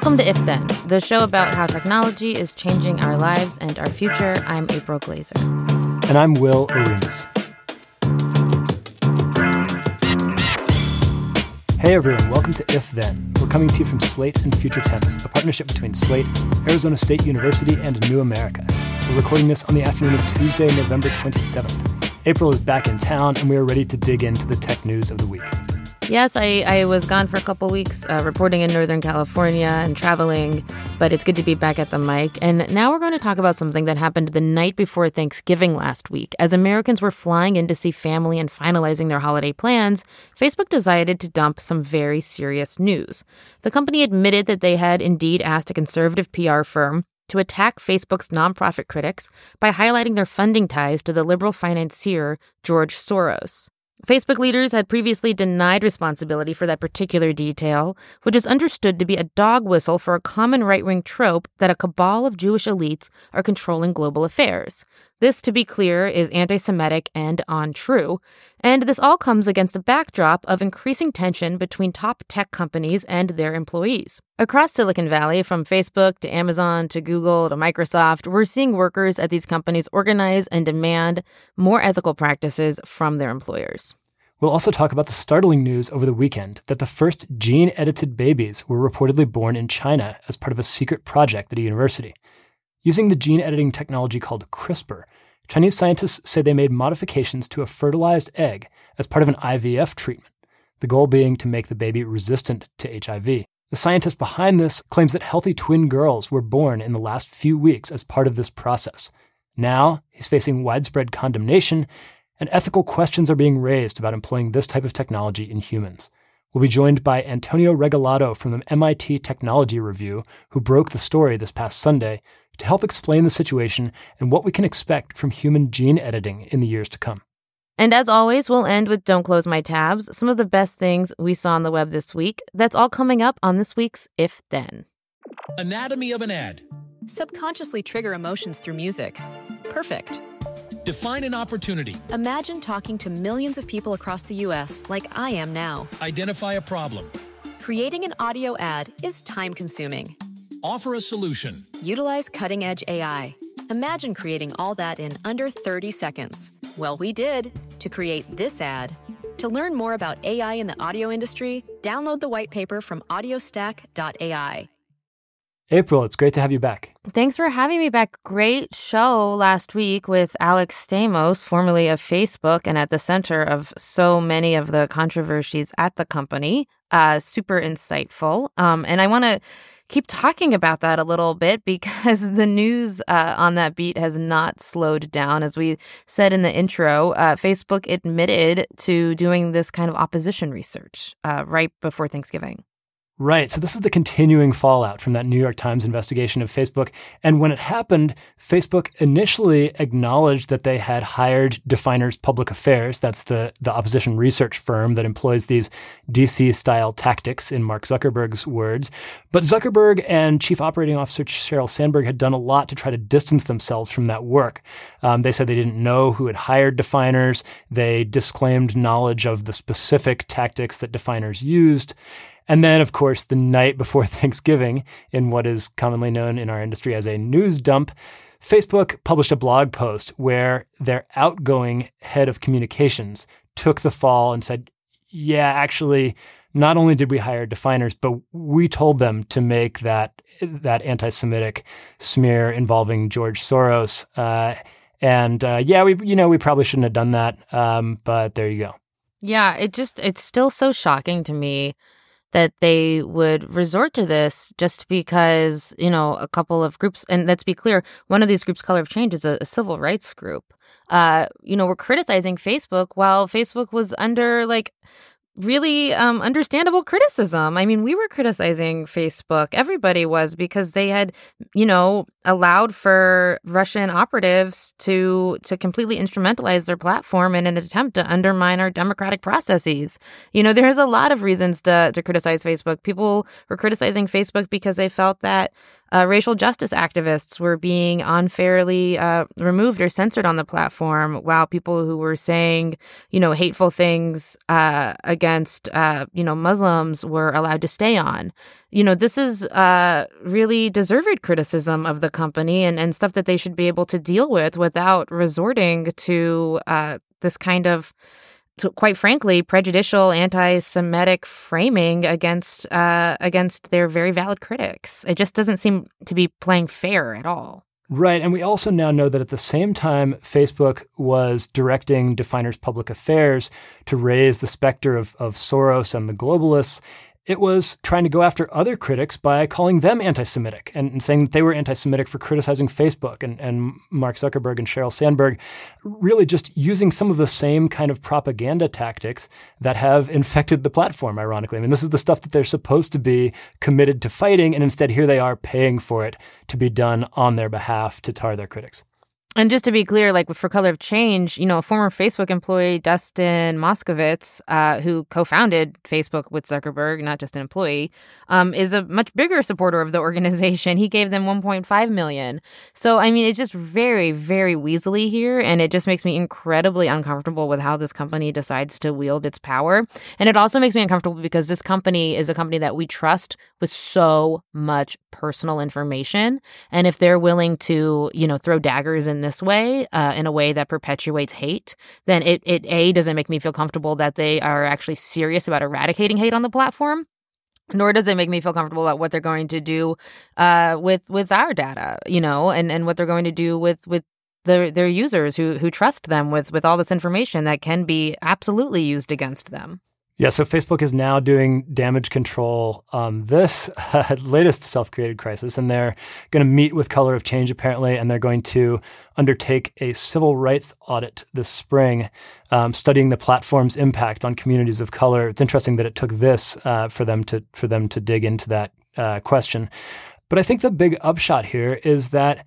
Welcome to If Then, the show about how technology is changing our lives and our future. I'm April Glaser. And I'm Will Oremus. Hey everyone, welcome to If Then. We're coming to you from Slate and Future Tense, a partnership between Slate, Arizona State University, and New America. We're recording this on the afternoon of Tuesday, November 27th. April is back in town, and we are ready to dig into the tech news of the week. Yes, I, I was gone for a couple weeks uh, reporting in Northern California and traveling, but it's good to be back at the mic. And now we're going to talk about something that happened the night before Thanksgiving last week. As Americans were flying in to see family and finalizing their holiday plans, Facebook decided to dump some very serious news. The company admitted that they had indeed asked a conservative PR firm to attack Facebook's nonprofit critics by highlighting their funding ties to the liberal financier George Soros. Facebook leaders had previously denied responsibility for that particular detail, which is understood to be a dog whistle for a common right wing trope that a cabal of Jewish elites are controlling global affairs. This, to be clear, is anti Semitic and untrue. And this all comes against a backdrop of increasing tension between top tech companies and their employees. Across Silicon Valley, from Facebook to Amazon to Google to Microsoft, we're seeing workers at these companies organize and demand more ethical practices from their employers. We'll also talk about the startling news over the weekend that the first gene edited babies were reportedly born in China as part of a secret project at a university. Using the gene editing technology called CRISPR, Chinese scientists say they made modifications to a fertilized egg as part of an IVF treatment, the goal being to make the baby resistant to HIV. The scientist behind this claims that healthy twin girls were born in the last few weeks as part of this process. Now, he's facing widespread condemnation, and ethical questions are being raised about employing this type of technology in humans. We'll be joined by Antonio Regalado from the MIT Technology Review, who broke the story this past Sunday, to help explain the situation and what we can expect from human gene editing in the years to come. And as always, we'll end with Don't Close My Tabs, some of the best things we saw on the web this week. That's all coming up on this week's If Then. Anatomy of an ad. Subconsciously trigger emotions through music. Perfect. Define an opportunity. Imagine talking to millions of people across the U.S. like I am now. Identify a problem. Creating an audio ad is time consuming. Offer a solution. Utilize cutting edge AI. Imagine creating all that in under 30 seconds. Well, we did to create this ad. To learn more about AI in the audio industry, download the white paper from audiostack.ai. April, it's great to have you back. Thanks for having me back. Great show last week with Alex Stamos, formerly of Facebook and at the center of so many of the controversies at the company. Uh, super insightful. Um, and I want to keep talking about that a little bit because the news uh, on that beat has not slowed down. As we said in the intro, uh, Facebook admitted to doing this kind of opposition research uh, right before Thanksgiving. Right. So this is the continuing fallout from that New York Times investigation of Facebook. And when it happened, Facebook initially acknowledged that they had hired Definers Public Affairs. That's the, the opposition research firm that employs these DC style tactics, in Mark Zuckerberg's words. But Zuckerberg and Chief Operating Officer Sheryl Sandberg had done a lot to try to distance themselves from that work. Um, they said they didn't know who had hired Definers. They disclaimed knowledge of the specific tactics that Definers used. And then, of course, the night before Thanksgiving, in what is commonly known in our industry as a news dump, Facebook published a blog post where their outgoing head of communications took the fall and said, Yeah, actually, not only did we hire definers, but we told them to make that that anti-Semitic smear involving George Soros. Uh, and uh, yeah, we you know we probably shouldn't have done that, um, but there you go. Yeah, it just it's still so shocking to me that they would resort to this just because, you know, a couple of groups, and let's be clear, one of these groups, Color of Change, is a, a civil rights group. Uh, you know, we're criticizing Facebook while Facebook was under like really um, understandable criticism. I mean, we were criticizing Facebook. Everybody was because they had, you know, allowed for Russian operatives to to completely instrumentalize their platform in an attempt to undermine our democratic processes. You know, there's a lot of reasons to to criticize Facebook. People were criticizing Facebook because they felt that uh, racial justice activists were being unfairly uh, removed or censored on the platform, while people who were saying, you know, hateful things uh, against, uh, you know, Muslims were allowed to stay on. You know, this is uh, really deserved criticism of the company and, and stuff that they should be able to deal with without resorting to uh, this kind of quite frankly, prejudicial anti-Semitic framing against uh, against their very valid critics. It just doesn't seem to be playing fair at all. Right. And we also now know that at the same time, Facebook was directing Definers public affairs to raise the specter of, of Soros and the globalists it was trying to go after other critics by calling them anti Semitic and, and, saying that they were anti Semitic for criticizing Facebook and, and Mark Zuckerberg and Sheryl Sandberg, really just using some of the same kind of propaganda tactics that have infected the platform, ironically. I mean, this is the stuff that they're supposed to be committed to fighting, and instead here they are paying for it to be done on their behalf to tar their critics. And just to be clear, like for Color of Change, you know, a former Facebook employee, Dustin Moskovitz, uh, who co-founded Facebook with Zuckerberg, not just an employee, um, is a much bigger supporter of the organization. He gave them 1.5 million. So I mean, it's just very, very weaselly here, and it just makes me incredibly uncomfortable with how this company decides to wield its power. And it also makes me uncomfortable because this company is a company that we trust with so much personal information, and if they're willing to, you know, throw daggers in this way, uh, in a way that perpetuates hate, then it, it A, doesn't make me feel comfortable that they are actually serious about eradicating hate on the platform nor does it make me feel comfortable about what they're going to do uh, with with our data, you know, and, and what they're going to do with with their their users who who trust them with with all this information that can be absolutely used against them. Yeah, so Facebook is now doing damage control on this uh, latest self created crisis, and they're going to meet with Color of Change apparently, and they're going to undertake a civil rights audit this spring, um, studying the platform's impact on communities of color. It's interesting that it took this uh, for them to for them to dig into that uh, question. But I think the big upshot here is that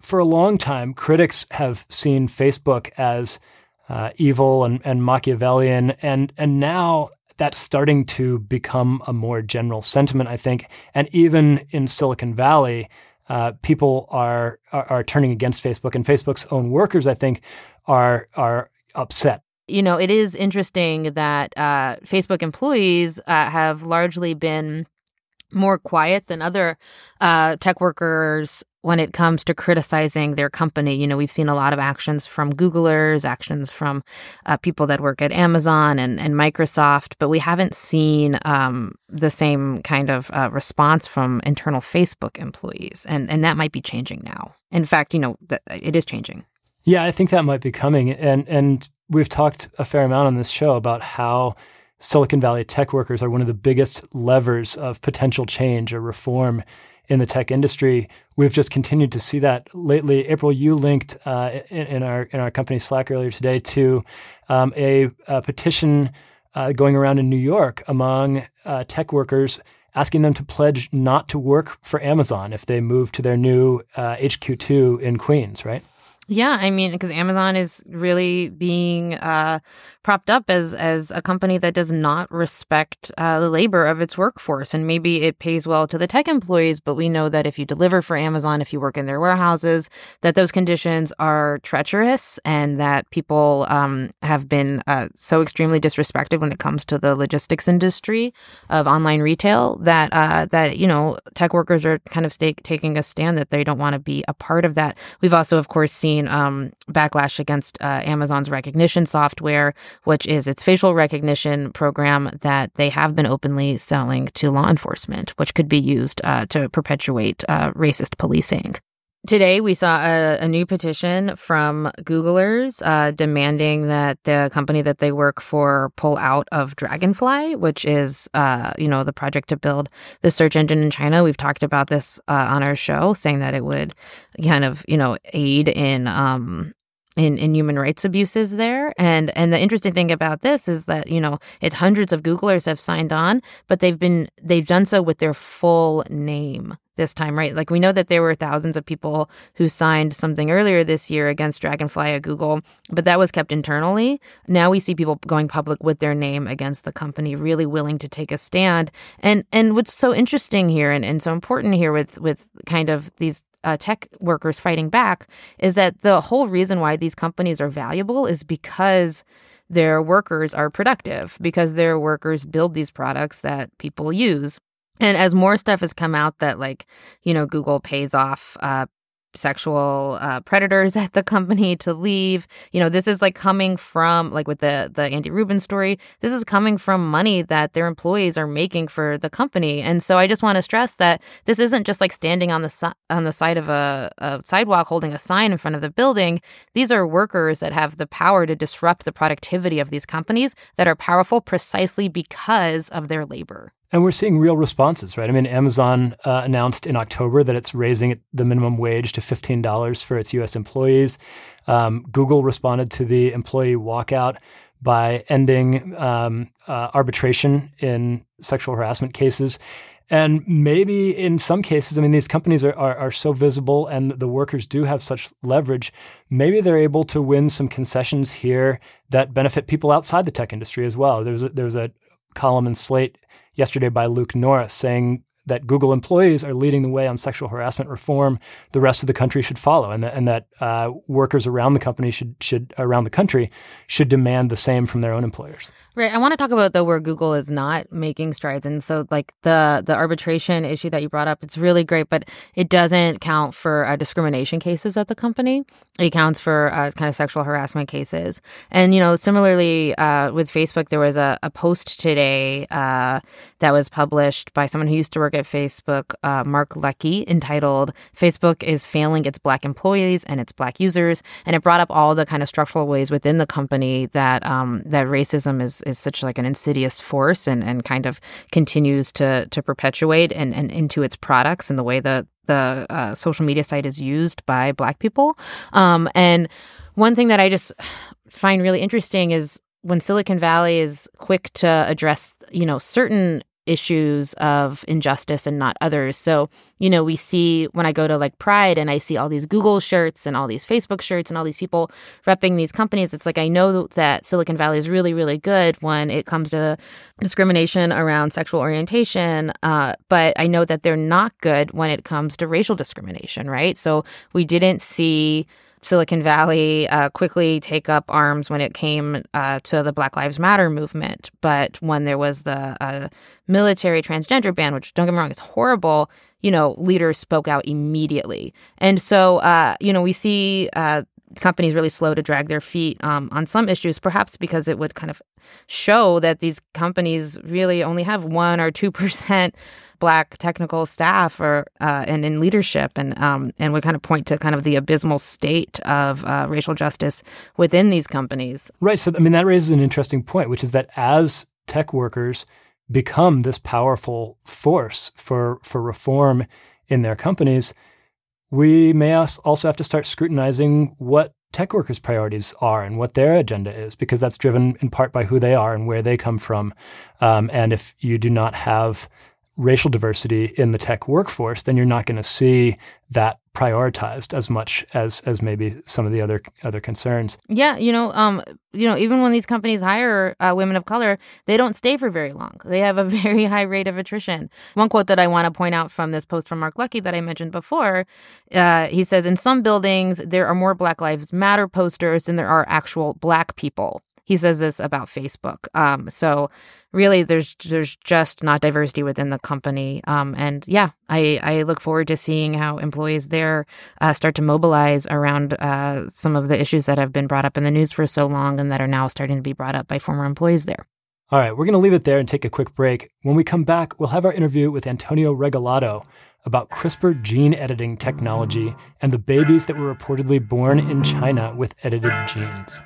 for a long time, critics have seen Facebook as uh, evil and, and Machiavellian, and and now that's starting to become a more general sentiment, I think. And even in Silicon Valley, uh, people are, are, are turning against Facebook, and Facebook's own workers, I think, are are upset. You know, it is interesting that uh, Facebook employees uh, have largely been more quiet than other uh, tech workers when it comes to criticizing their company. You know, we've seen a lot of actions from Googlers, actions from uh, people that work at Amazon and, and Microsoft, but we haven't seen um, the same kind of uh, response from internal Facebook employees. And, and that might be changing now. In fact, you know, th- it is changing. Yeah, I think that might be coming. And, and we've talked a fair amount on this show about how Silicon Valley tech workers are one of the biggest levers of potential change or reform in the tech industry. We've just continued to see that lately. April, you linked uh, in, in, our in our company Slack earlier today to um, a, a, petition uh, going around in New York among uh, tech workers asking them to pledge not to work for Amazon if they move to their new HQ2 uh, in Queens, right? Yeah, I mean, because Amazon is really being uh, propped up as as a company that does not respect uh, the labor of its workforce, and maybe it pays well to the tech employees, but we know that if you deliver for Amazon, if you work in their warehouses, that those conditions are treacherous, and that people um, have been uh, so extremely disrespected when it comes to the logistics industry of online retail that uh, that you know tech workers are kind of taking a stand that they don't want to be a part of that. We've also, of course, seen seen um, backlash against uh, Amazon's Rekognition software, which is its facial recognition program that they have been openly selling to law enforcement, which could be used uh, to perpetuate uh, racist policing. Today, we saw a, a, new petition from Googlers uh, demanding that the company that they work for pull out of Dragonfly, which is, uh, you know, the project to build the search engine in China. We've talked about this uh, on our show, saying that it would kind of, you know, aid in um, in, in human rights abuses there. And and the interesting thing about this is that, you know, it's hundreds of Googlers have signed on, but they've been they've done so with their full name. This time, right? Like we know that there were thousands of people who signed something earlier this year against Dragonfly at Google, but that was kept internally. Now we see people going public with their name against the company, really willing to take a stand. And and what's so interesting here and, and so important here with with kind of these uh, tech workers fighting back is that the whole reason why these companies are valuable is because their workers are productive because their workers build these products that people use. And as more stuff has come out that, like, you know, Google pays off uh, sexual uh, predators at the company to leave. You know, this is like coming from like with the the Andy Rubin story. This is coming from money that their employees are making for the company. And so I just want to stress that this isn't just like standing on the si- on the side of a, a sidewalk holding a sign in front of the building. These are workers that have the power to disrupt the productivity of these companies that are powerful precisely because of their labor. And we're seeing real responses, right? I mean, Amazon uh, announced in October that it's raising the minimum wage to $15 for its US employees. Um, Google responded to the employee walkout by ending um, uh, arbitration in sexual harassment cases. And maybe in some cases, I mean, these companies are, are, are, so visible and the workers do have such leverage. Maybe they're able to win some concessions here that benefit people outside the tech industry as well. There's a, there was a column in Slate yesterday by Luke Norris saying that Google employees are leading the way on sexual harassment reform. The rest of the country should follow, and that, and that uh, workers around the company should should around the country should demand the same from their own employers. Right. I want to talk about though where Google is not making strides, and so like the the arbitration issue that you brought up, it's really great, but it doesn't count for uh, discrimination cases at the company. It counts for uh, kind of sexual harassment cases, and you know similarly uh, with Facebook, there was a, a post today uh, that was published by someone who used to work at Facebook, uh, Mark Luckie, entitled "Facebook is failing its Black employees and its Black users," and it brought up all the kind of structural ways within the company that um, that racism is is such like an insidious force and, and kind of continues to to perpetuate and, and into its products and the way that the uh, social media site is used by Black people. Um, and one thing that I just find really interesting is when Silicon Valley is quick to address, you know, certain issues of injustice and not others. So, you know, we see when I go to like Pride and I see all these Google shirts and all these Facebook shirts and all these people repping these companies, it's like I know that Silicon Valley is really, really good when it comes to discrimination around sexual orientation. Uh, but I know that they're not good when it comes to racial discrimination, right? So we didn't see Silicon Valley uh, quickly take up arms when it came uh, to the Black Lives Matter movement. But when there was the uh, military transgender ban, which don't get me wrong, is horrible, you know, leaders spoke out immediately. And so, uh, you know, we see uh, companies really slow to drag their feet um, on some issues, perhaps because it would kind of show that these companies really only have one or two percent black technical staff or uh, and in leadership, and um, and would kind of point to kind of the abysmal state of uh, racial justice within these companies. Right. So I mean that raises an interesting point, which is that as tech workers become this powerful force for for reform in their companies, we may also have to start scrutinizing what tech workers' priorities are and what their agenda is, because that's driven in part by who they are and where they come from. Um, and if you do not have racial diversity in the tech workforce, then you're not going to see that prioritized as much as as maybe some of the other other concerns. Yeah, you know, um, you know, even when these companies hire uh, women of color, they don't stay for very long. They have a very high rate of attrition. One quote that I want to point out from this post from Mark Luckie that I mentioned before, uh, he says, "In some buildings, there are more Black Lives Matter posters than there are actual Black people." He says this about Facebook. Um, so really, there's there's just not diversity within the company. Um, and yeah, I, I look forward to seeing how employees there uh, start to mobilize around uh, some of the issues that have been brought up in the news for so long and that are now starting to be brought up by former employees there. All right, we're going to leave it there and take a quick break. When we come back, we'll have our interview with Antonio Regalado about CRISPR gene editing technology and the babies that were reportedly born in China with edited genes.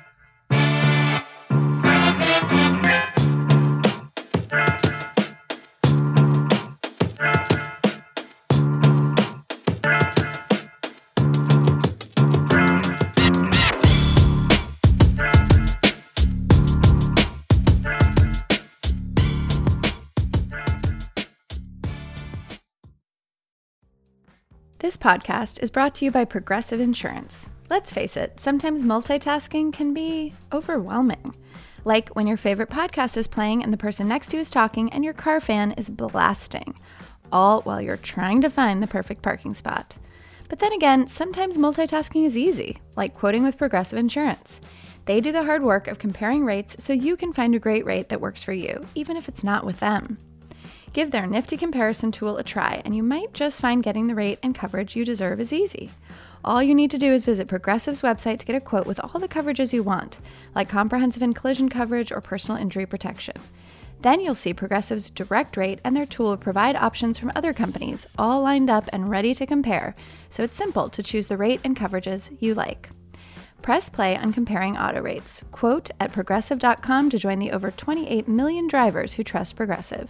Podcast is brought to you by Progressive Insurance. Let's face it, sometimes multitasking can be overwhelming. Like when your favorite podcast is playing and the person next to you is talking and your car fan is blasting, all while you're trying to find the perfect parking spot. But then again, sometimes multitasking is easy, like quoting with Progressive Insurance. They do the hard work of comparing rates so you can find a great rate that works for you, even if it's not with them. Give their nifty comparison tool a try, and you might just find getting the rate and coverage you deserve is easy. All you need to do is visit Progressive's website to get a quote with all the coverages you want, like comprehensive and collision coverage or personal injury protection. Then you'll see Progressive's direct rate, and their tool provide options from other companies, all lined up and ready to compare, so it's simple to choose the rate and coverages you like. Press play on comparing auto rates. Quote at progressive.com to join the over 28 million drivers who trust Progressive.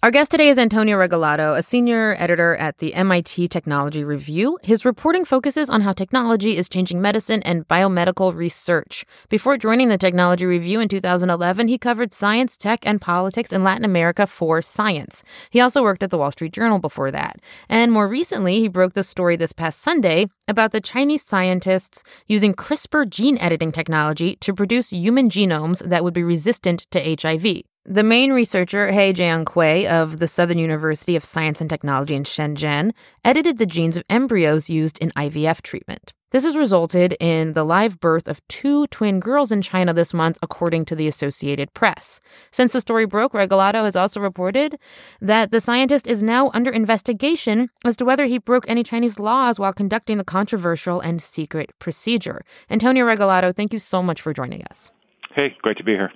Our guest today is Antonio Regalado, a senior editor at the MIT Technology Review. His reporting focuses on how technology is changing medicine and biomedical research. Before joining the Technology Review in 2011, he covered science, tech, and politics in Latin America for Science. He also worked at the Wall Street Journal before that. And more recently, he broke the story this past Sunday about the Chinese scientists using CRISPR gene editing technology to produce human genomes that would be resistant to HIV. The main researcher, He Jiankui of the Southern University of Science and Technology in Shenzhen, edited the genes of embryos used in IVF treatment. This has resulted in the live birth of two twin girls in China this month, according to the Associated Press. Since the story broke, Regalado has also reported that the scientist is now under investigation as to whether he broke any Chinese laws while conducting the controversial and secret procedure. Antonio Regalado, thank you so much for joining us. Hey, great to be here.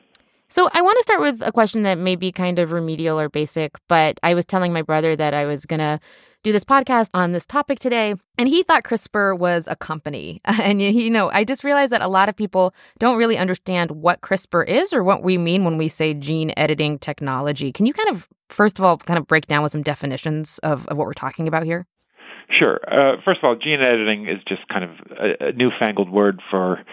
So I want to start with a question that may be kind of remedial or basic, but I was telling my brother that I was going to do this podcast on this topic today, and he thought CRISPR was a company. And you know, I just realized that a lot of people don't really understand what CRISPR is or what we mean when we say gene editing technology. Can you kind of first of all kind of break down with some definitions of, of what we're talking about here? Sure. Uh, first of all, gene editing is just kind of a, a newfangled word for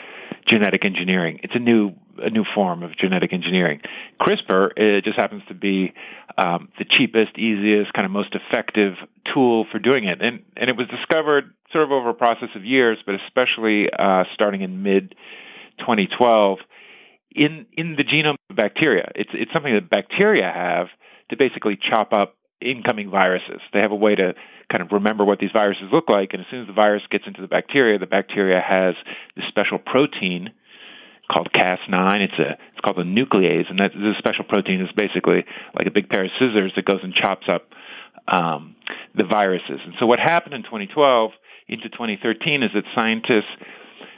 genetic engineering. It's a new a new form of genetic engineering. CRISPR it just happens to be um, the cheapest, easiest, kind of most effective tool for doing it, and and it was discovered sort of over a process of years, but especially uh, starting in mid 2012 in in the genome of bacteria. It's it's something that bacteria have to basically chop up incoming viruses. They have a way to kind of remember what these viruses look like, and as soon as the virus gets into the bacteria, the bacteria has this special protein called Cas9. It's a it's called a nuclease, and that this special protein is basically like a big pair of scissors that goes and chops up um, the viruses. And so what happened in 2012 into 2013 is that scientists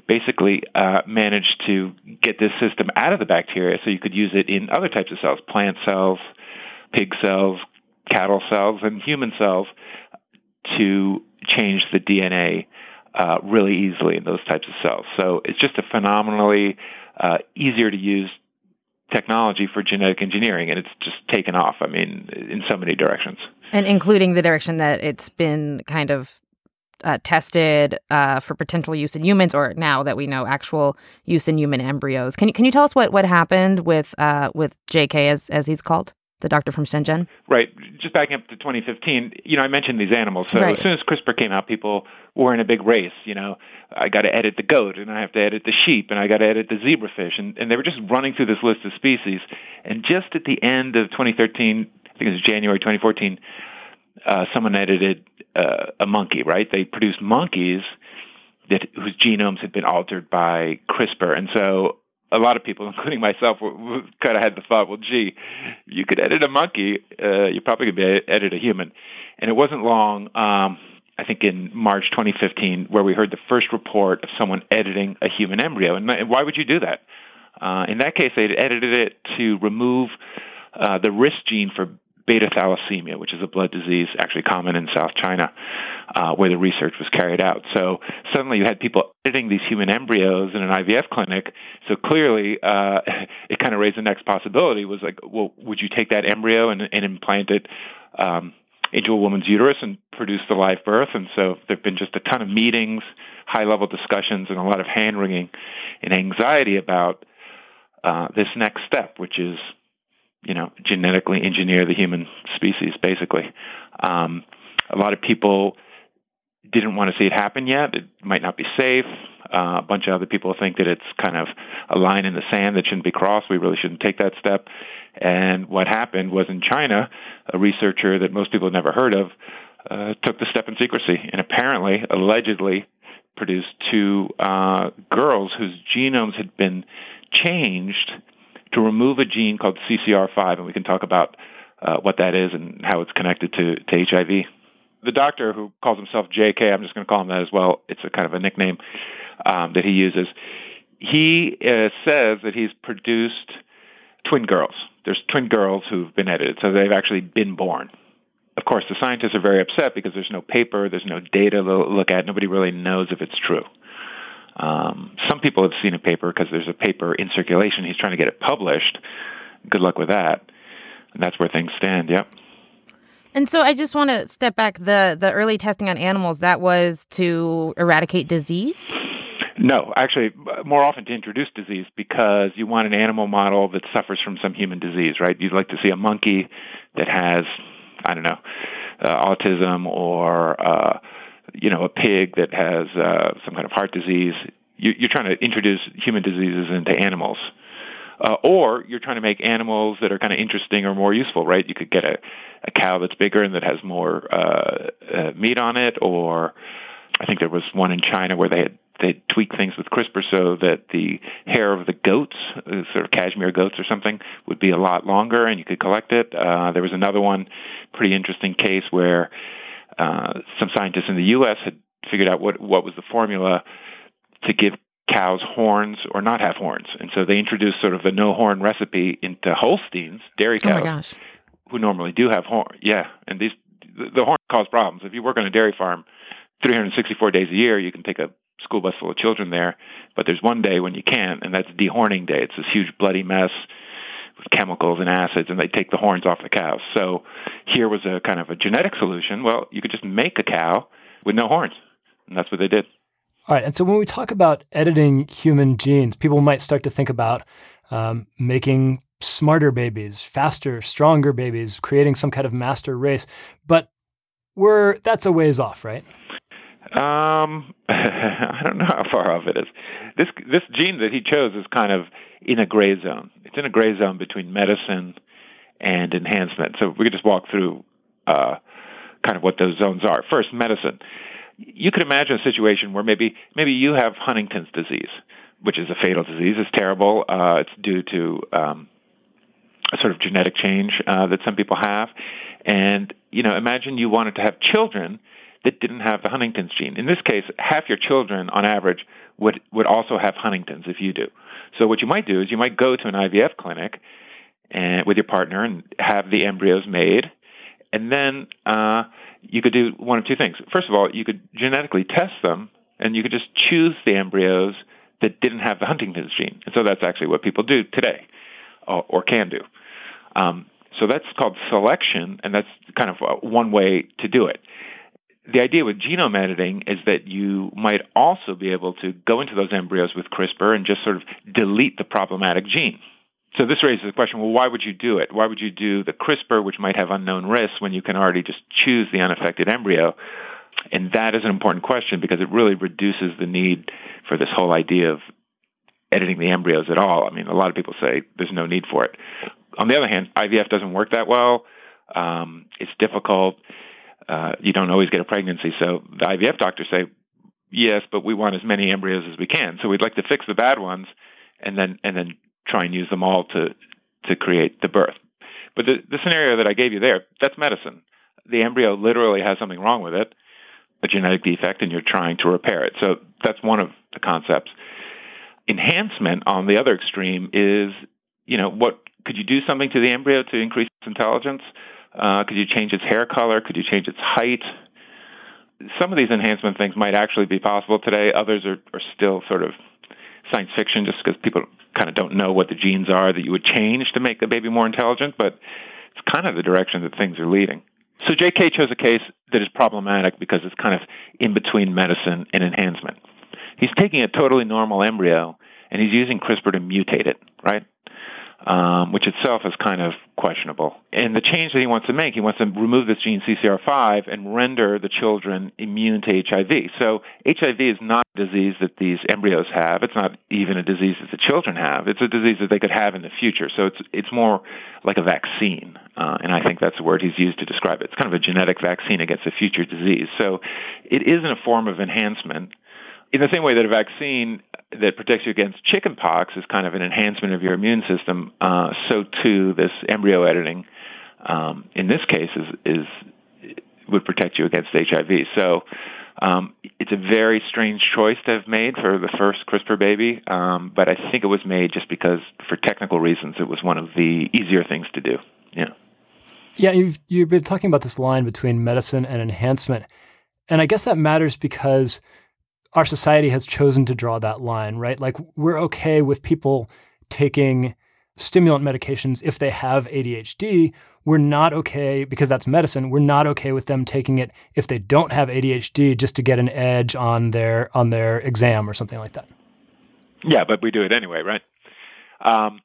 basically uh, managed to get this system out of the bacteria so you could use it in other types of cells, plant cells, pig cells, cattle cells, and human cells to change the DNA uh, really easily in those types of cells. So it's just a phenomenally uh, easier to use technology for genetic engineering, and it's just taken off. I mean, in so many directions, and including the direction that it's been kind of uh, tested uh, for potential use in humans, or now that we know actual use in human embryos. Can you can you tell us what what happened with uh, with J.K. as as he's called? The doctor from Shenzhen? Right. Just backing up to 2015, you know, I mentioned these animals. So right. as soon as CRISPR came out, people were in a big race. You know, I got to edit the goat, and I have to edit the sheep, and I got to edit the zebrafish, and, and they were just running through this list of species. And just at the end of 2013, I think it was January 2014, uh, someone edited uh, a monkey. Right? They produced monkeys that whose genomes had been altered by CRISPR, and so a lot of people, including myself, kind of had the thought, well, gee, you could edit a monkey, uh, you probably could be, edit a human. And it wasn't long, um, I think in March 2015, where we heard the first report of someone editing a human embryo. And why would you do that? Uh, in that case, they edited it to remove uh, the risk gene for beta thalassemia, which is a blood disease actually common in South China, uh, where the research was carried out. So suddenly you had people editing these human embryos in an IVF clinic. So clearly, uh, it kind of raised the next possibility: was like, well, would you take that embryo and, and implant it? Um, into a woman's uterus and produce the live birth. And so there've been just a ton of meetings, high level discussions, and a lot of hand wringing and anxiety about uh, this next step, which is, you know, genetically engineer the human species, basically. Um, a lot of people didn't want to see it happen yet. It might not be safe. Uh, a bunch of other people think that it's kind of a line in the sand that shouldn't be crossed. We really shouldn't take that step. And what happened was in China, a researcher that most people had never heard of uh, took the step in secrecy and apparently, allegedly, produced two uh, girls whose genomes had been changed to remove a gene called CCR5, and we can talk about uh, what that is and how it's connected to, to HIV. The doctor who calls himself JK, I'm just going to call him that as well. It's a kind of a nickname um, that he uses. He uh, says that he's produced twin girls. There's twin girls who've been edited, so they've actually been born. Of course, the scientists are very upset because there's no paper, there's no data to look at. Nobody really knows if it's true. Um, some people have seen a paper because there's a paper in circulation. He's trying to get it published. Good luck with that. And that's where things stand. Yep. And so I just want to step back. The the early testing on animals that was to eradicate disease. No, actually, more often to introduce disease because you want an animal model that suffers from some human disease, right? You'd like to see a monkey that has, I don't know, uh, autism or, uh, you know, a pig that has uh, some kind of heart disease. You, you're trying to introduce human diseases into animals. Uh, or you're trying to make animals that are kind of interesting or more useful, right? You could get a, a cow that's bigger and that has more uh, uh, meat on it, or I think there was one in China where they had they tweak things with CRISPR so that the hair of the goats, uh, sort of cashmere goats or something, would be a lot longer and you could collect it. Uh, there was another one, pretty interesting case where uh, some scientists in the U.S. had figured out what what was the formula to give cows horns or not have horns, and so they introduced sort of a no horn recipe into Holsteins, dairy cows, oh my gosh. who normally do have horn. Yeah, and these the, the horn cause problems. If you work on a dairy farm, 364 days a year, you can take a school bus full of children there, but there's one day when you can't, and that's dehorning day. It's this huge bloody mess chemicals and acids, and they take the horns off the cows. So here was a kind of a genetic solution. Well, you could just make a cow with no horns, and that's what they did. All right, and so when we talk about editing human genes, people might start to think about um, making smarter babies, faster, stronger babies, creating some kind of master race. But we're that's a ways off, right? Um, I don't know how far off it is. This this gene that he chose is kind of in a gray zone. It's in a gray zone between medicine and enhancement. So we could just walk through uh, kind of what those zones are. First, medicine. You could imagine a situation where maybe maybe you have Huntington's disease, which is a fatal disease. It's terrible. Uh, it's due to um, a sort of genetic change uh, that some people have, and you know, imagine you wanted to have children that didn't have the Huntington's gene. In this case, half your children on average would, would also have Huntington's if you do. So what you might do is you might go to an IVF clinic and with your partner and have the embryos made. And then uh, you could do one of two things. First of all, you could genetically test them and you could just choose the embryos that didn't have the Huntington's gene. And so that's actually what people do today or, or can do. Um, so that's called selection, and that's kind of uh, one way to do it the idea with genome editing is that you might also be able to go into those embryos with CRISPR and just sort of delete the problematic gene. So this raises the question, well, why would you do it? Why would you do the CRISPR, which might have unknown risks, when you can already just choose the unaffected embryo? And that is an important question because it really reduces the need for this whole idea of editing the embryos at all. I mean, a lot of people say there's no need for it. On the other hand, IVF doesn't work that well. Um, it's difficult uh, you don't always get a pregnancy. So the IVF doctors say, yes, but we want as many embryos as we can. So we'd like to fix the bad ones and then and then try and use them all to to create the birth. But the, the scenario that I gave you there, that's medicine. The embryo literally has something wrong with it, a genetic defect, and you're trying to repair it. So that's one of the concepts. Enhancement on the other extreme is, you know, what could you do something to the embryo to increase its intelligence? Uh, could you change its hair color? Could you change its height? Some of these enhancement things might actually be possible today. Others are, are still sort of science fiction just because people kind of don't know what the genes are that you would change to make the baby more intelligent, but it's kind of the direction that things are leading. So JK chose a case that is problematic because it's kind of in between medicine and enhancement. He's taking a totally normal embryo and he's using CRISPR to mutate it, right? Um, which itself is kind of questionable. And the change that he wants to make, he wants to remove this gene CCR5 and render the children immune to HIV. So HIV is not a disease that these embryos have. It's not even a disease that the children have. It's a disease that they could have in the future. So it's it's more like a vaccine, uh, and I think that's the word he's used to describe it. It's kind of a genetic vaccine against a future disease. So it isn't a form of enhancement in the same way that a vaccine that protects you against chickenpox is kind of an enhancement of your immune system, uh, so too this embryo editing, um, in this case, is, is would protect you against HIV. So um, it's a very strange choice to have made for the first CRISPR baby, um, but I think it was made just because, for technical reasons, it was one of the easier things to do. Yeah. Yeah, you've you've been talking about this line between medicine and enhancement, and I guess that matters because our society has chosen to draw that line, right? Like we're okay with people taking stimulant medications if they have ADHD. We're not okay because that's medicine. We're not okay with them taking it if they don't have ADHD just to get an edge on their on their exam or something like that. Yeah, but we do it anyway, right? Um,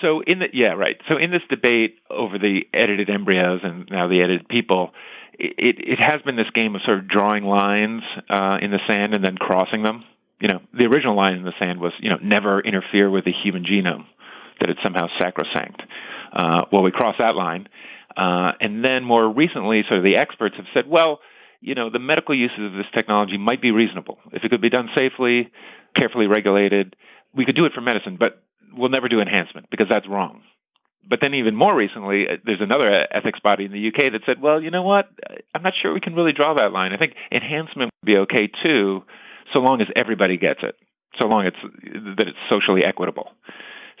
so in the yeah, right. So in this debate over the edited embryos and now the edited people, it, it has been this game of sort of drawing lines uh, in the sand and then crossing them. You know, the original line in the sand was, you know, never interfere with the human genome, that it's somehow sacrosanct. Uh, well, we crossed that line. Uh, and then more recently, sort of the experts have said, well, you know, the medical uses of this technology might be reasonable. If it could be done safely, carefully regulated, we could do it for medicine, but we'll never do enhancement because that's wrong but then even more recently, uh, there's another ethics body in the UK that said, well, you know what? I'm not sure we can really draw that line. I think enhancement would be okay too, so long as everybody gets it, so long it's, that it's socially equitable.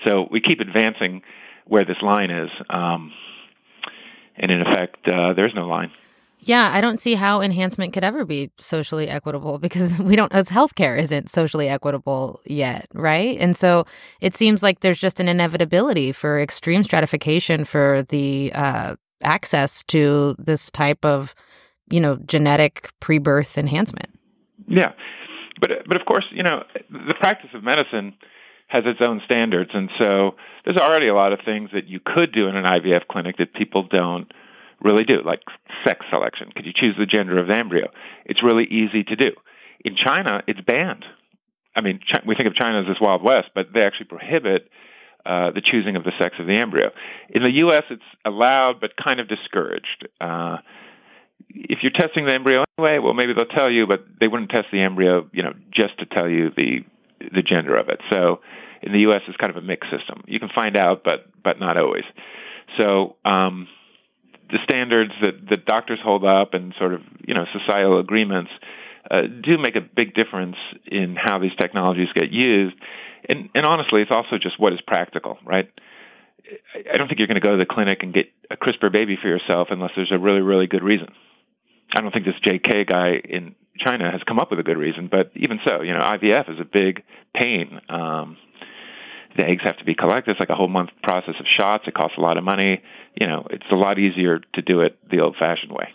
So we keep advancing where this line is, um, and in effect, uh, there's no line. Yeah, I don't see how enhancement could ever be socially equitable because we don't, as healthcare isn't socially equitable yet, right? And so it seems like there's just an inevitability for extreme stratification for the uh, access to this type of, you know, genetic pre-birth enhancement. Yeah, but but of course, you know, the practice of medicine has its own standards, and so there's already a lot of things that you could do in an IVF clinic that people don't really do, like sex selection. Could you choose the gender of the embryo? It's really easy to do. In China, it's banned. I mean, we think of China as this Wild West, but they actually prohibit uh, the choosing of the sex of the embryo. In the U.S., it's allowed, but kind of discouraged. Uh, if you're testing the embryo anyway, well, maybe they'll tell you, but they wouldn't test the embryo, you know, just to tell you the the gender of it. So, in the U.S., it's kind of a mixed system. You can find out, but but not always. So, um, the standards that, that doctors hold up and sort of you know societal agreements uh, do make a big difference in how these technologies get used. And, and honestly, it's also just what is practical, right? I don't think you're going to go to the clinic and get a CRISPR baby for yourself unless there's a really, really good reason. I don't think this JK guy in China has come up with a good reason, but even so, you know, IVF is a big pain. Um, the eggs have to be collected. It's like a whole month process of shots. It costs a lot of money. You know, it's a lot easier to do it the old-fashioned way.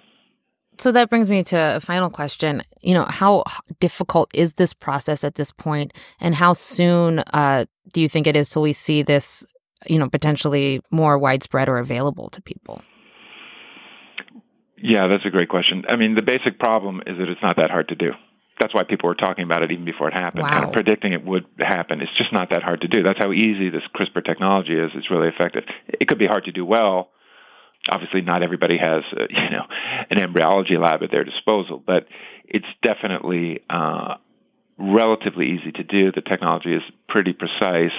So that brings me to a final question. You know, how difficult is this process at this point, and how soon uh, do you think it is till we see this, you know, potentially more widespread or available to people? Yeah, that's a great question. I mean, the basic problem is that it's not that hard to do that's why people were talking about it even before it happened, wow. and predicting it would happen. It's just not that hard to do. That's how easy this CRISPR technology is. It's really effective. It could be hard to do well. Obviously, not everybody has, uh, you know, an embryology lab at their disposal, but it's definitely uh, relatively easy to do. The technology is pretty precise.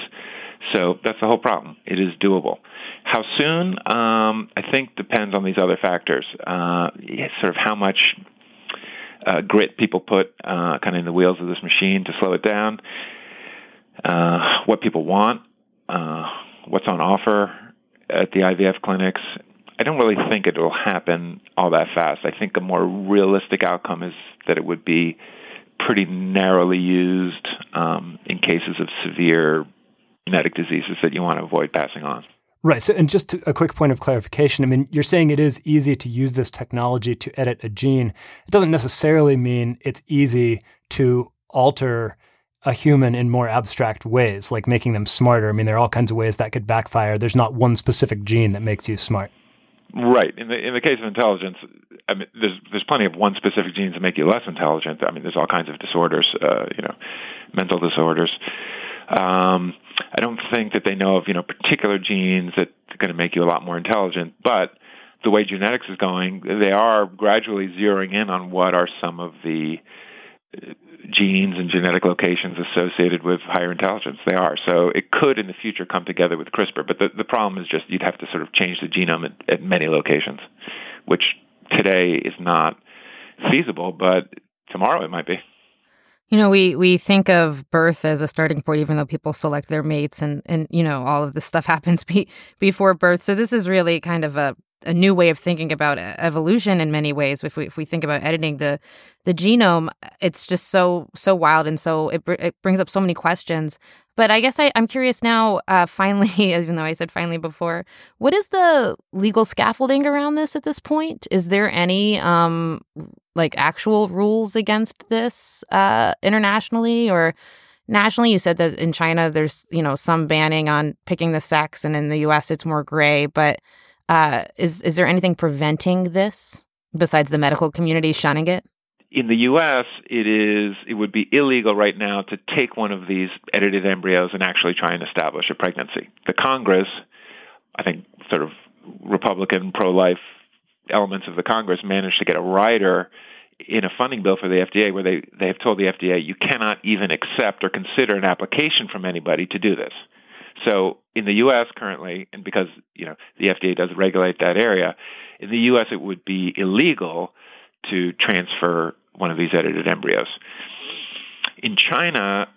So that's the whole problem. It is doable. How soon? Um, I think depends on these other factors. Uh, sort of how much uh, grit people put uh, kind of in the wheels of this machine to slow it down, uh, what people want, uh, what's on offer at the IVF clinics. I don't really think it will happen all that fast. I think a more realistic outcome is that it would be pretty narrowly used um, in cases of severe genetic diseases that you want to avoid passing on. Right. So, and just a quick point of clarification. I mean, you're saying it is easy to use this technology to edit a gene. It doesn't necessarily mean it's easy to alter a human in more abstract ways, like making them smarter. I mean, there are all kinds of ways that could backfire. There's not one specific gene that makes you smart. Right. In the in the case of intelligence, I mean, there's there's plenty of one specific genes that make you less intelligent. I mean, there's all kinds of disorders, uh, you know, mental disorders. Um, I don't think that they know of you know particular genes that are going to make you a lot more intelligent, but the way genetics is going, they are gradually zeroing in on what are some of the uh, genes and genetic locations associated with higher intelligence. They are. So it could in the future come together with CRISPR. But the, the problem is just you'd have to sort of change the genome at, at many locations, which today is not feasible, but tomorrow it might be. You know, we we think of birth as a starting point, even though people select their mates, and and you know all of this stuff happens be, before birth. So this is really kind of a a new way of thinking about uh, evolution in many ways. If we if we think about editing the the genome, it's just so so wild and so it it brings up so many questions. But I guess I, am curious now. Uh, finally, even though I said finally before, what is the legal scaffolding around this at this point? Is there any um like actual rules against this uh, internationally or? nationally you said that in china there's you know some banning on picking the sex and in the us it's more gray but uh, is is there anything preventing this besides the medical community shunning it? In the U.S., it is it would be illegal right now to take one of these edited embryos and actually try and establish a pregnancy. The Congress, I think, sort of Republican pro-life elements of the Congress managed to get a rider in a funding bill for the FDA where they, they have told the FDA you cannot even accept or consider an application from anybody to do this. So in the U.S. currently, and because you know the FDA does regulate that area, in the U.S. it would be illegal to transfer one of these edited embryos. In China,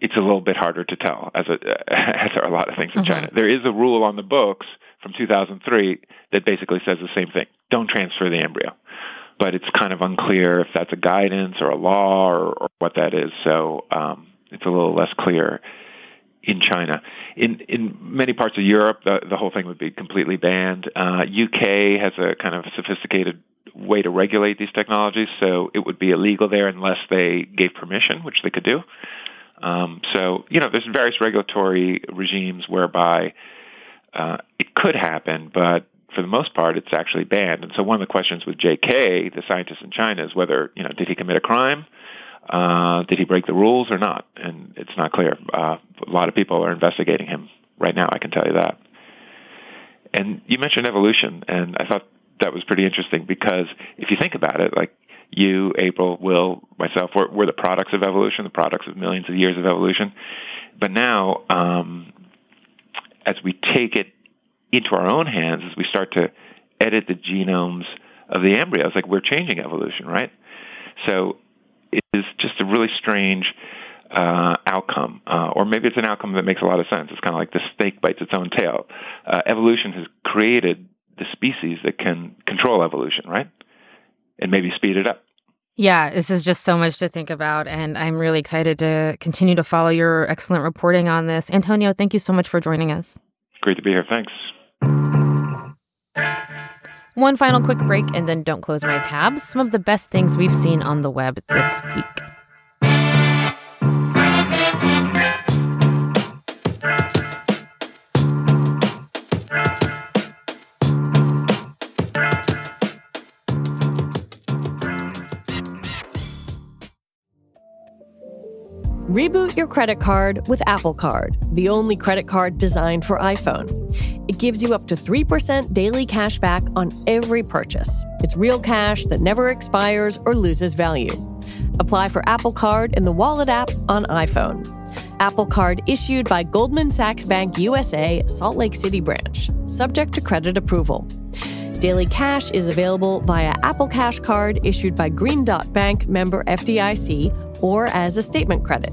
it's a little bit harder to tell, as, a, as are a lot of things in mm-hmm. China. There is a rule on the books from 2003 that basically says the same thing: don't transfer the embryo. But it's kind of unclear if that's a guidance or a law or, or what that is. So um, it's a little less clear in China. In in many parts of Europe, the, the whole thing would be completely banned. Uh, UK has a kind of sophisticated way to regulate these technologies, so it would be illegal there unless they gave permission, which they could do. Um, so you know, there's various regulatory regimes whereby uh, it could happen, but for the most part, it's actually banned. And so one of the questions with J.K., the scientist in China, is whether you know did he commit a crime? Uh, did he break the rules or not? And it's not clear. Uh, a lot of people are investigating him right now. I can tell you that. And you mentioned evolution, and I thought that was pretty interesting because if you think about it, like you, April, Will, myself, we're, we're the products of evolution, the products of millions of years of evolution. But now, um, as we take it into our own hands, as we start to edit the genomes of the embryos, like we're changing evolution, right? So it is just a really strange uh, outcome, uh, or maybe it's an outcome that makes a lot of sense. It's kind of like the snake bites its own tail. Uh, evolution has created the species that can control evolution, right? And maybe speed it up. Yeah, this is just so much to think about, and I'm really excited to continue to follow your excellent reporting on this. Antonio, thank you so much for joining us. Great to be here. Thanks. One final quick break and then don't close my tabs. Some of the best things we've seen on the web this week. Reboot your credit card with Apple Card, the only credit card designed for iPhone. It gives you up to 3% daily cash back on every purchase. It's real cash that never expires or loses value. Apply for Apple Card in the Wallet app on iPhone. Apple Card issued by Goldman Sachs Bank USA, Salt Lake City branch, subject to credit approval. Daily cash is available via Apple Cash Card issued by Green Dot Bank member FDIC or as a statement credit.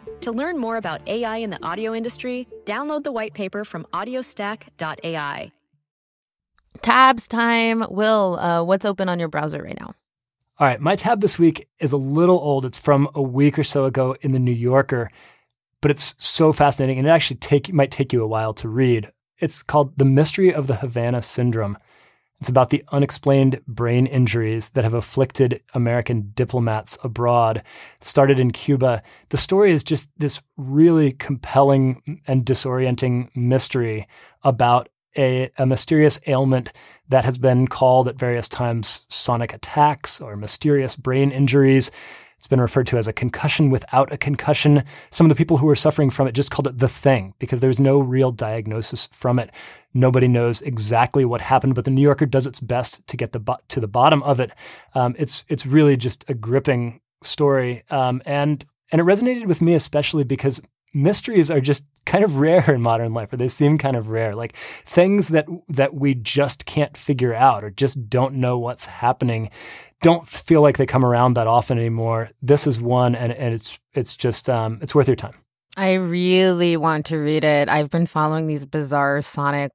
To learn more about AI in the audio industry, download the white paper from audiostack.ai. Tabs time. Will, uh, what's open on your browser right now? All right, my tab this week is a little old. It's from a week or so ago in the New Yorker, but it's so fascinating and it actually take might take you a while to read. It's called The Mystery of the Havana Syndrome. It's about the unexplained brain injuries that have afflicted American diplomats abroad. It started in Cuba. The story is just this really compelling and disorienting mystery about a, a mysterious ailment that has been called at various times sonic attacks or mysterious brain injuries. It's been referred to as a concussion without a concussion. Some of the people who were suffering from it just called it the thing because there's no real diagnosis from it. Nobody knows exactly what happened, but the New Yorker does its best to get the bo- to the bottom of it. Um, it's it's really just a gripping story, um, and and it resonated with me especially because mysteries are just kind of rare in modern life or they seem kind of rare like things that that we just can't figure out or just don't know what's happening don't feel like they come around that often anymore this is one and, and it's it's just um, it's worth your time I really want to read it. I've been following these bizarre sonic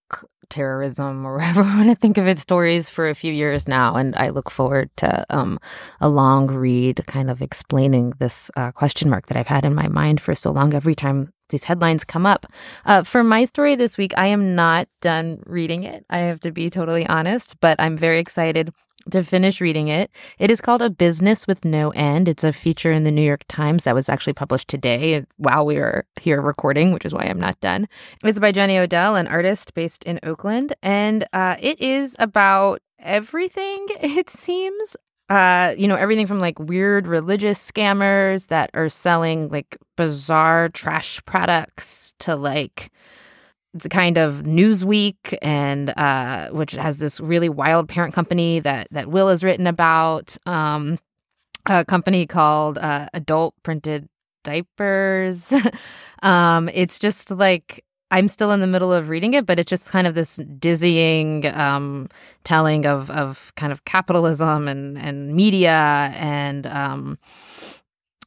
terrorism or whatever I want to think of it stories for a few years now, and I look forward to um, a long read, kind of explaining this uh, question mark that I've had in my mind for so long. Every time these headlines come up, uh, for my story this week, I am not done reading it. I have to be totally honest, but I'm very excited to finish reading it. It is called A Business with No End. It's a feature in the New York Times that was actually published today while we were here recording, which is why I'm not done. It's by Jenny Odell, an artist based in Oakland, and uh, it is about everything, it seems. Uh, you know, everything from like weird religious scammers that are selling like bizarre trash products to like it's kind of Newsweek, and uh, which has this really wild parent company that that Will has written about. Um, a company called uh, Adult Printed Diapers. um, it's just like I'm still in the middle of reading it, but it's just kind of this dizzying um, telling of of kind of capitalism and and media and um,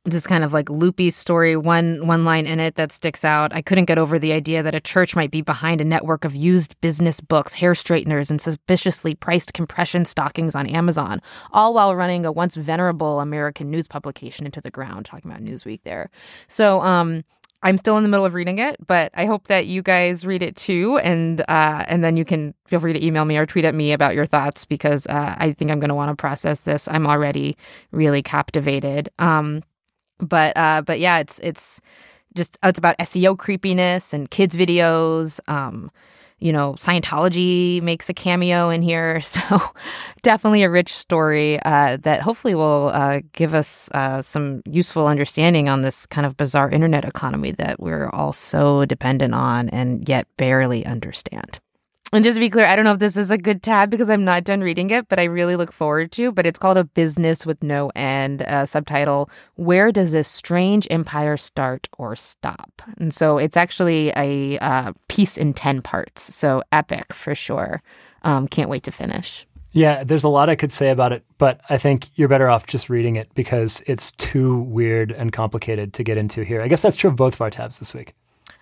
this kind of like loopy story one one line in it that sticks out i couldn't get over the idea that a church might be behind a network of used business books hair straighteners and suspiciously priced compression stockings on amazon all while running a once venerable american news publication into the ground talking about newsweek there so um I'm still in the middle of reading it, but I hope that you guys read it too, and uh, and then you can feel free to email me or tweet at me about your thoughts because uh, I think I'm going to want to process this. I'm already really captivated. Um, but uh, but yeah, it's it's just it's about SEO creepiness and kids videos. Um, you know, Scientology makes a cameo in here, so definitely a rich story uh, that hopefully will uh, give us uh, some useful understanding on this kind of bizarre internet economy that we're all so dependent on and yet barely understand. And just to be clear, I don't know if this is a good tab because I'm not done reading it, but I really look forward to. But it's called A Business with No End. Uh, subtitle: Where does this strange empire start or stop? And so it's actually a uh, piece in ten parts. So epic for sure. Um, can't wait to finish. Yeah, there's a lot I could say about it, but I think you're better off just reading it because it's too weird and complicated to get into here. I guess that's true of both of our tabs this week.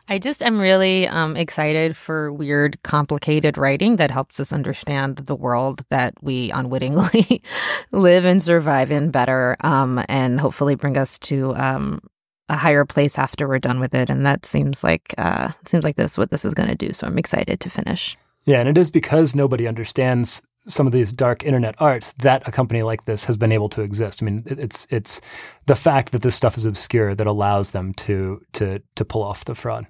I just am really um, excited for weird, complicated writing that helps us understand the world that we unwittingly live and survive in better, um, and hopefully bring us to um, a higher place after we're done with it. And that seems like uh, seems like this what this is going to do. So I'm excited to finish. Yeah, and it is because nobody understands some of these dark internet arts that a company like this has been able to exist. I mean, it's it's the fact that this stuff is obscure that allows them to to to pull off the fraud.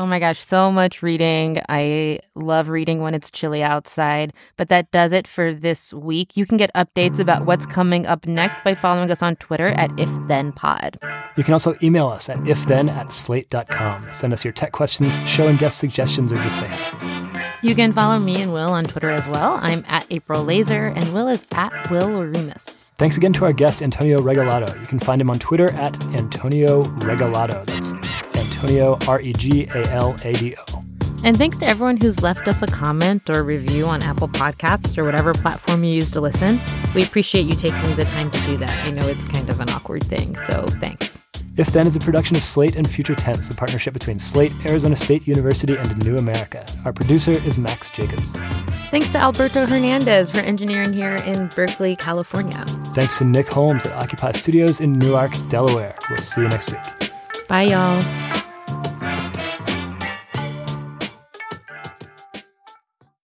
Oh my gosh, so much reading. I love reading when it's chilly outside. But that does it for this week. You can get updates about what's coming up next by following us on Twitter at IfThenPod. You can also email us at ifthen at slate.com. Send us your tech questions, show and guest suggestions, or just say hi. You can follow me and Will on Twitter as well. I'm at April Laser, and Will is at Will Oremus. Thanks again to our guest, Antonio Regalado. You can find him on Twitter at Antonio Regalado. That's Antonio, R E G A L A D O. And thanks to everyone who's left us a comment or review on Apple Podcasts or whatever platform you use to listen. We appreciate you taking the time to do that. I know it's kind of an awkward thing, so thanks. If Then is a production of Slate and Future Tense, a partnership between Slate, Arizona State University, and New America. Our producer is Max Jacobs. Thanks to Alberto Hernandez for engineering here in Berkeley, California. Thanks to Nick Holmes at Occupy Studios in Newark, Delaware. We'll see you next week. Bye, y'all.